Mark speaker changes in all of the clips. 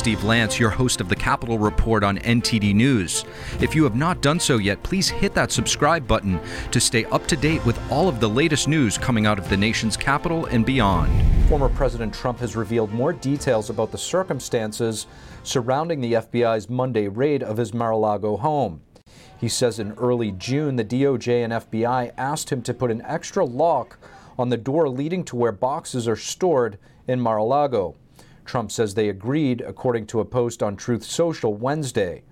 Speaker 1: Steve Lance, your host of the Capitol Report on NTD News. If you have not done so yet, please hit that subscribe button to stay up to date with all of the latest news coming out of the nation's capital and beyond. Former President Trump has revealed more details about the circumstances surrounding the FBI's Monday raid of his Mar a Lago home. He says in early June, the DOJ and FBI asked him to put an extra lock on the door leading to where boxes are stored in Mar a Lago. Trump says they agreed, according to a post on Truth Social Wednesday.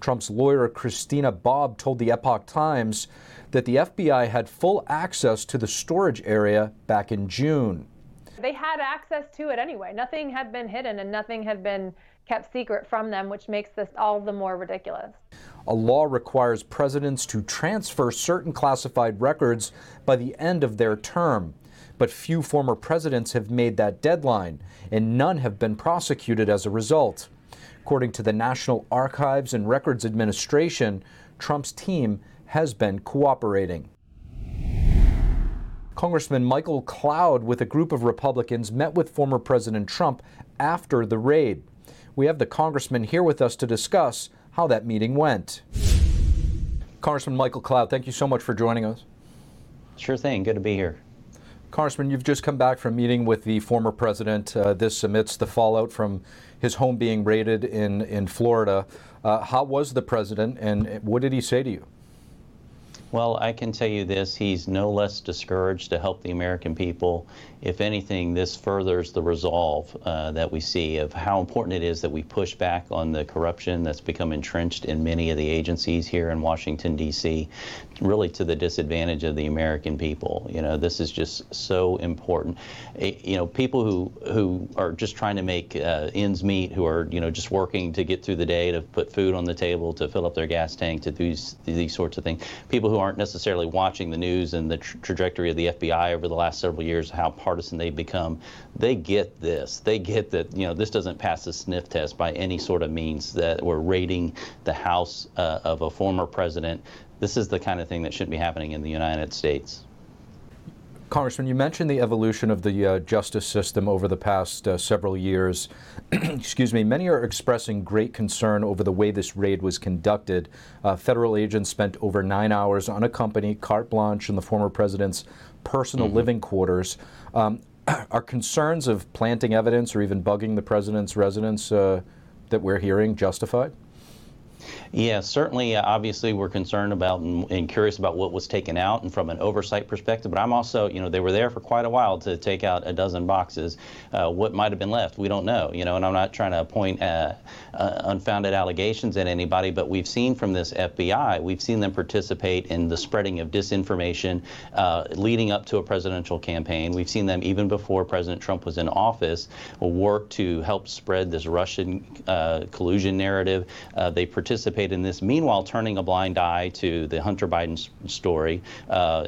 Speaker 1: Trump's lawyer, Christina Bobb, told the Epoch Times that the FBI had full access to the storage area back in June.
Speaker 2: They had access to it anyway. Nothing had been hidden and nothing had been kept secret from them, which makes this all the more ridiculous.
Speaker 1: A law requires presidents to transfer certain classified records by the end of their term but few former presidents have made that deadline, and none have been prosecuted as a result. According to the National Archives and Records Administration, Trump's team has been cooperating. Congressman Michael Cloud, with a group of Republicans, met with former President Trump after the raid. We have the congressman here with us to discuss how that meeting went. Congressman Michael Cloud, thank you so much for joining us.
Speaker 3: Sure thing. Good to be here.
Speaker 1: Congressman, you've just come back from meeting with the former president. Uh, this amidst the fallout from his home being raided in, in Florida. Uh, how was the president, and what did he say to you?
Speaker 3: Well, I can tell you this he's no less discouraged to help the American people. If anything, this furthers the resolve uh, that we see of how important it is that we push back on the corruption that's become entrenched in many of the agencies here in Washington, D.C., really to the disadvantage of the American people. You know, this is just so important. You know, people who, who are just trying to make uh, ends meet, who are, you know, just working to get through the day, to put food on the table, to fill up their gas tank, to do these, these sorts of things. People who aren't necessarily watching the news and the tra trajectory of the FBI over the last several years, how partisan they've become, they get this. They get that, you know, this doesn't pass the sniff test by any sort of means that we're raiding the house uh, of a former president. This is the kind of thing that shouldn't be happening in the United States.
Speaker 1: Congressman, you mentioned the evolution of the uh, justice system over the past uh, several years. Excuse me. Many are expressing great concern over the way this raid was conducted. Uh, federal agents spent over nine hours unaccompanied, carte blanche, in the former president's personal mm-hmm. living quarters. Um, are concerns of planting evidence or even bugging the president's residence uh, that we're hearing justified?
Speaker 3: Yeah, certainly. Uh, obviously, we're concerned about and, and, curious about what was taken out, and from an oversight perspective. But I'm also, you know, they were there for quite a while to take out a dozen boxes. Uh, what might have been left, we don't know. You know, and I'm not trying to point uh, uh, unfounded allegations at anybody, but we've seen from this FBI, we've seen them participate in the spreading of disinformation uh, leading up to a presidential campaign. We've seen them even before President Trump was in office work to help spread this Russian uh, collusion narrative. they participated in this, meanwhile turning a blind eye to the Hunter Biden story, uh,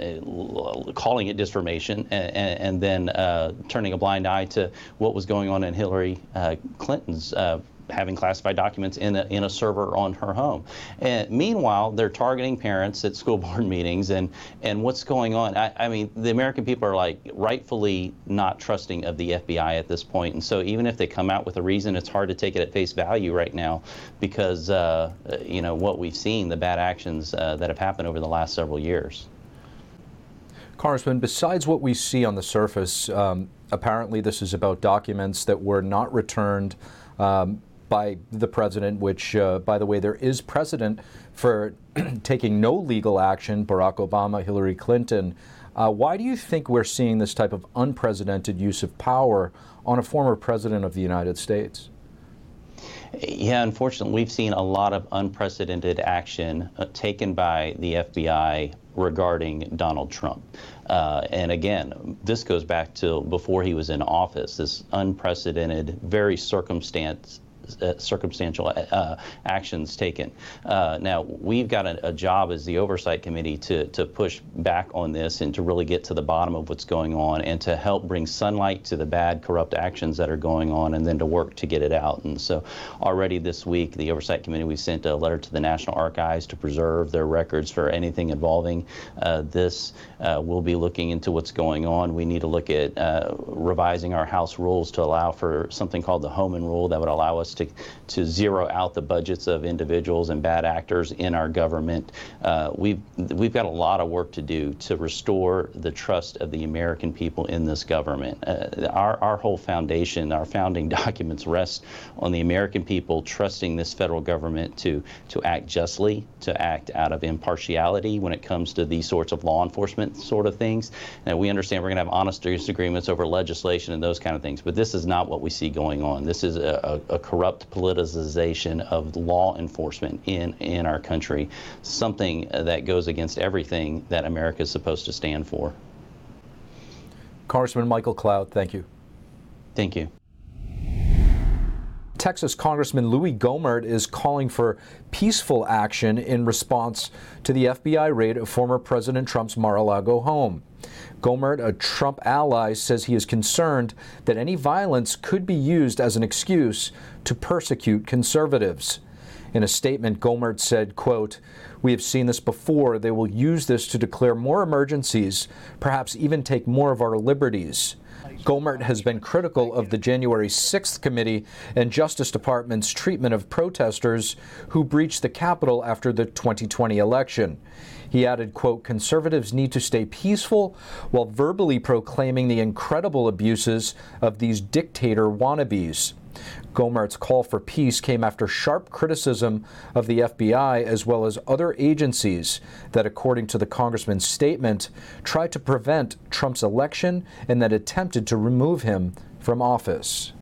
Speaker 3: calling it disinformation, and, and then uh, turning a blind eye to what was going on in Hillary uh, Clinton's uh, having classified documents in a, in a server on her home. And meanwhile, they're targeting parents at school board meetings and, and what's going on. I, I, mean, the American people are like rightfully not trusting of the FBI at this point. And so even if they come out with a reason, it's hard to take it at face value right now because, uh, you know, what we've seen, the bad actions uh, that have happened over the last several years.
Speaker 1: Congressman, besides what we see on the surface, um, apparently this is about documents that were not returned um, by the president, which, uh, by the way, there is precedent for taking no legal action, Barack Obama, Hillary Clinton. Uh, why do you think we're seeing this type of unprecedented use of power on a former president of the United States?
Speaker 3: Yeah, unfortunately, we've seen a lot of unprecedented action uh, taken by the FBI regarding Donald Trump. Uh, and again, this goes back to before he was in office, this unprecedented, very circumstance circumstantial uh, actions taken. Uh, now, we've got a, a, job as the oversight committee to, to push back on this and to really get to the bottom of what's going on and to help bring sunlight to the bad, corrupt actions that are going on and then to work to get it out. And so already this week, the oversight committee, we sent a letter to the National Archives to preserve their records for anything involving uh, this. Uh, we'll be looking into what's going on. We need to look at uh, revising our House rules to allow for something called the Holman Rule that would allow us to, to zero out the budgets of individuals and bad actors in our government. Uh, we've, we've got a lot of work to do to restore the trust of the American people in this government. Uh, our, our whole foundation, our founding documents rest on the American people trusting this federal government to, to act justly, to act out of impartiality when it comes to these sorts of law enforcement sort of things. And we understand we're going to have honest disagreements over legislation and those kind of things, but this is not what we see going on. This is a, a, a corrupt politicization of law enforcement in, in our country, something that goes against everything that America is supposed to stand for.
Speaker 1: Congressman Michael Cloud, thank you.
Speaker 3: Thank you.
Speaker 1: Texas Congressman Louis Gohmert is calling for peaceful action in response to the FBI raid of former President Trump's Mar-a-Lago home. Gohmert, a Trump ally, says he is concerned that any violence could be used as an excuse to persecute conservatives. In a statement, Gohmert said, quote, We have seen this before. They will use this to declare more emergencies, perhaps even take more of our liberties. Gohmert has been critical of the January 6th committee and Justice Department's treatment of protesters who breached the Capitol after the 2020 election. He added, quote, conservatives need to stay peaceful while verbally proclaiming the incredible abuses of these dictator wannabes. Gohmert's call for peace came after sharp criticism of the FBI as well as other agencies that, according to the congressman's statement, tried to prevent Trump's election and that attempted to remove him from office.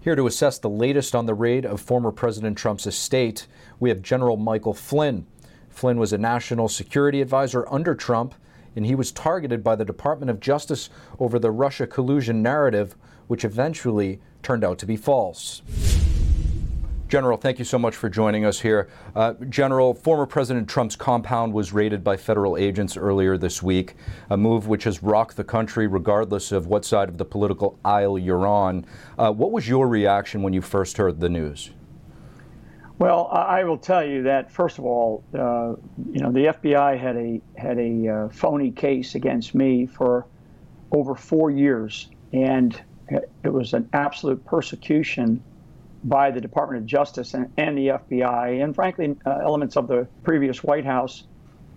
Speaker 1: Here to assess the latest on the raid of former President Trump's estate, we have General Michael Flynn. Flynn was a national security advisor under Trump, and he was targeted by the Department of Justice over the Russia collusion narrative which eventually turned out to be false. General, thank you so much for joining us here. Uh, General, former President Trump's compound was raided by federal agents earlier this week, a move which has rocked the country regardless of what side of the political aisle you're on. Uh, what was your reaction when you first heard the news?
Speaker 4: Well, I will tell you that first of all, uh, you know, the FBI had a had a uh, phony case against me for over four years, and it was an absolute persecution by the Department of Justice and, and the FBI, and frankly, uh, elements of the previous White House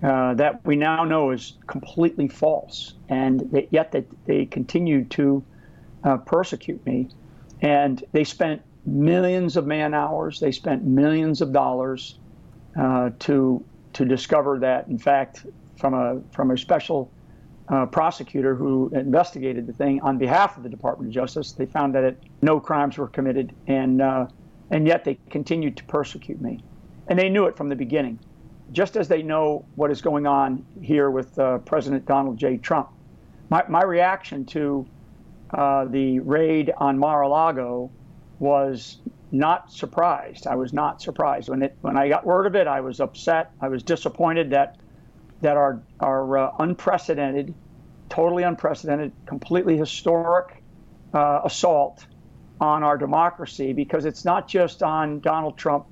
Speaker 4: uh, that we now know is completely false. And they, yet they, they continued to uh, persecute me. And they spent millions of man hours, they spent millions of dollars uh, to, to discover that, in fact, from a, from a special uh, prosecutor who investigated the thing on behalf of the Department of Justice. They found that it, no crimes were committed, and uh, and yet they continued to persecute me, and they knew it from the beginning, just as they know what is going on here with uh, President Donald J. Trump. My my reaction to uh, the raid on Mar-a-Lago was not surprised. I was not surprised when it when I got word of it. I was upset. I was disappointed that that are are uh, unprecedented, totally unprecedented, completely historic uh, assault on our democracy because it's not just on Donald Trump,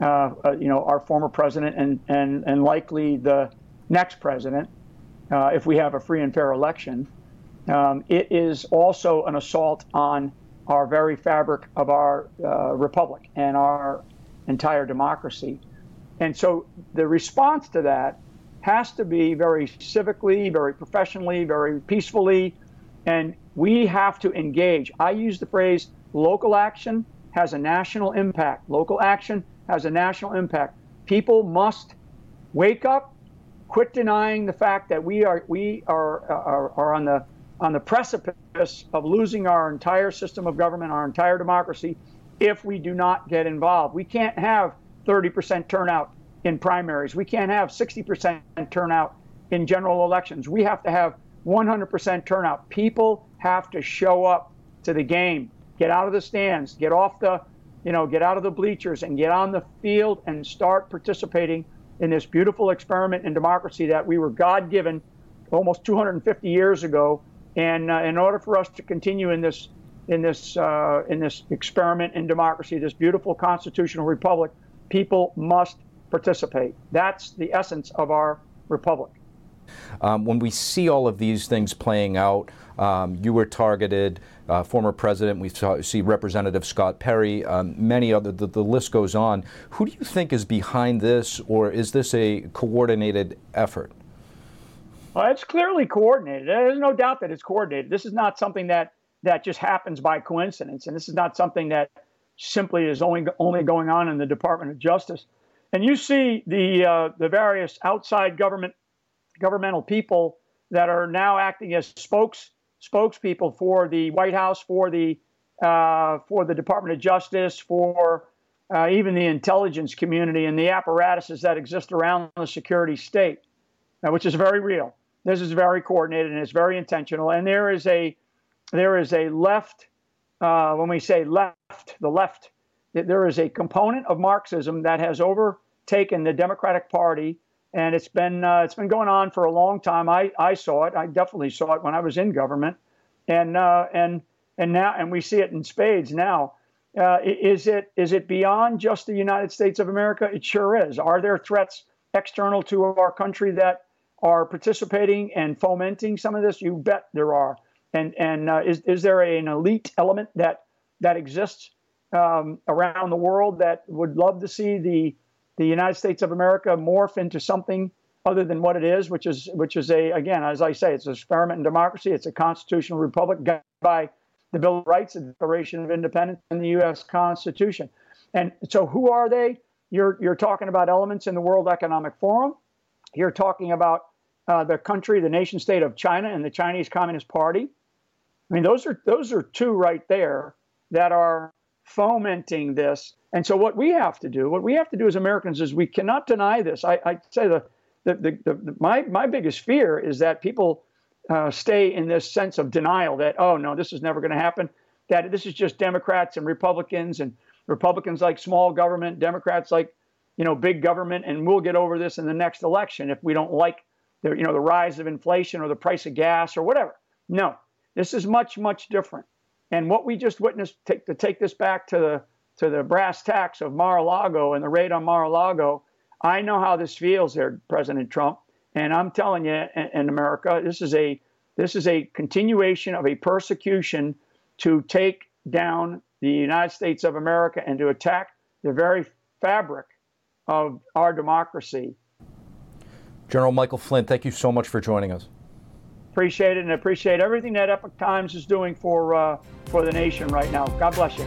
Speaker 4: uh, uh you know, our former president and and and likely the next president, uh, if we have a free and fair election. Um, it is also an assault on our very fabric of our uh, republic and our entire democracy. And so the response to that has to be very civically, very professionally, very peacefully, and we have to engage. I use the phrase local action has a national impact. Local action has a national impact. People must wake up, quit denying the fact that we are we are are, are on the on the precipice of losing our entire system of government, our entire democracy, if we do not get involved. We can't have 30% turnout in primaries. We can't have 60% turnout in general elections. We have to have 100% turnout. People have to show up to the game, get out of the stands, get off the, you know, get out of the bleachers and get on the field and start participating in this beautiful experiment in democracy that we were God given almost 250 years ago. And uh, in order for us to continue in this in this uh, in this experiment in democracy, this beautiful constitutional republic, people must participate. That's the essence of our republic.
Speaker 1: Um, when we see all of these things playing out, um, you were targeted, uh, former president, we saw, see Representative Scott Perry, um, many other, the, the, list goes on. Who do you think is behind this, or is this a coordinated effort?
Speaker 4: Well, it's clearly coordinated. There's no doubt that it's coordinated. This is not something that, that just happens by coincidence, and this is not something that simply is only, only going on in the Department of Justice. And you see the, uh, the various outside government governmental people that are now acting as spokes spokespeople for the White House, for the uh, for the Department of Justice, for uh, even the intelligence community and the apparatuses that exist around the security state, uh, which is very real. This is very coordinated and it's very intentional. And there is a there is a left. Uh, when we say left, the left, there is a component of Marxism that has overtaken the Democratic Party and it's been uh, it's been going on for a long time. I, I saw it. I definitely saw it when I was in government, and uh, and and now and we see it in spades now. Uh, is it is it beyond just the United States of America? It sure is. Are there threats external to our country that are participating and fomenting some of this? You bet there are. And and uh, is is there an elite element that that exists um, around the world that would love to see the the United States of America morph into something other than what it is, which is which is a again, as I say, it's an experiment in democracy. It's a constitutional republic guided by the Bill of Rights, the Declaration of Independence, and the U.S. Constitution. And so, who are they? You're you're talking about elements in the World Economic Forum. You're talking about uh, the country, the nation state of China, and the Chinese Communist Party. I mean, those are those are two right there that are fomenting this and so what we have to do, what we have to do as Americans is we cannot deny this. I, I say the, the, the, the, my, my biggest fear is that people uh, stay in this sense of denial that, oh, no, this is never going to happen, that this is just Democrats and Republicans and Republicans like small government, Democrats like, you know, big government, and we'll get over this in the next election if we don't like the, you know, the rise of inflation or the price of gas or whatever. No, this is much, much different. And what we just witnessed, take, to take this back to the to the brass tacks of Mar-a-Lago and the raid on Mar-a-Lago, I know how this feels there, President Trump. And I'm telling you, in, in America, this is a this is a continuation of a persecution to take down the United States of America and to attack the very fabric of our democracy.
Speaker 1: General Michael Flynn, thank you so much for joining us.
Speaker 4: Appreciate it and appreciate everything that Epoch Times is doing for uh, for the nation right now. God bless you.